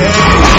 Yeah.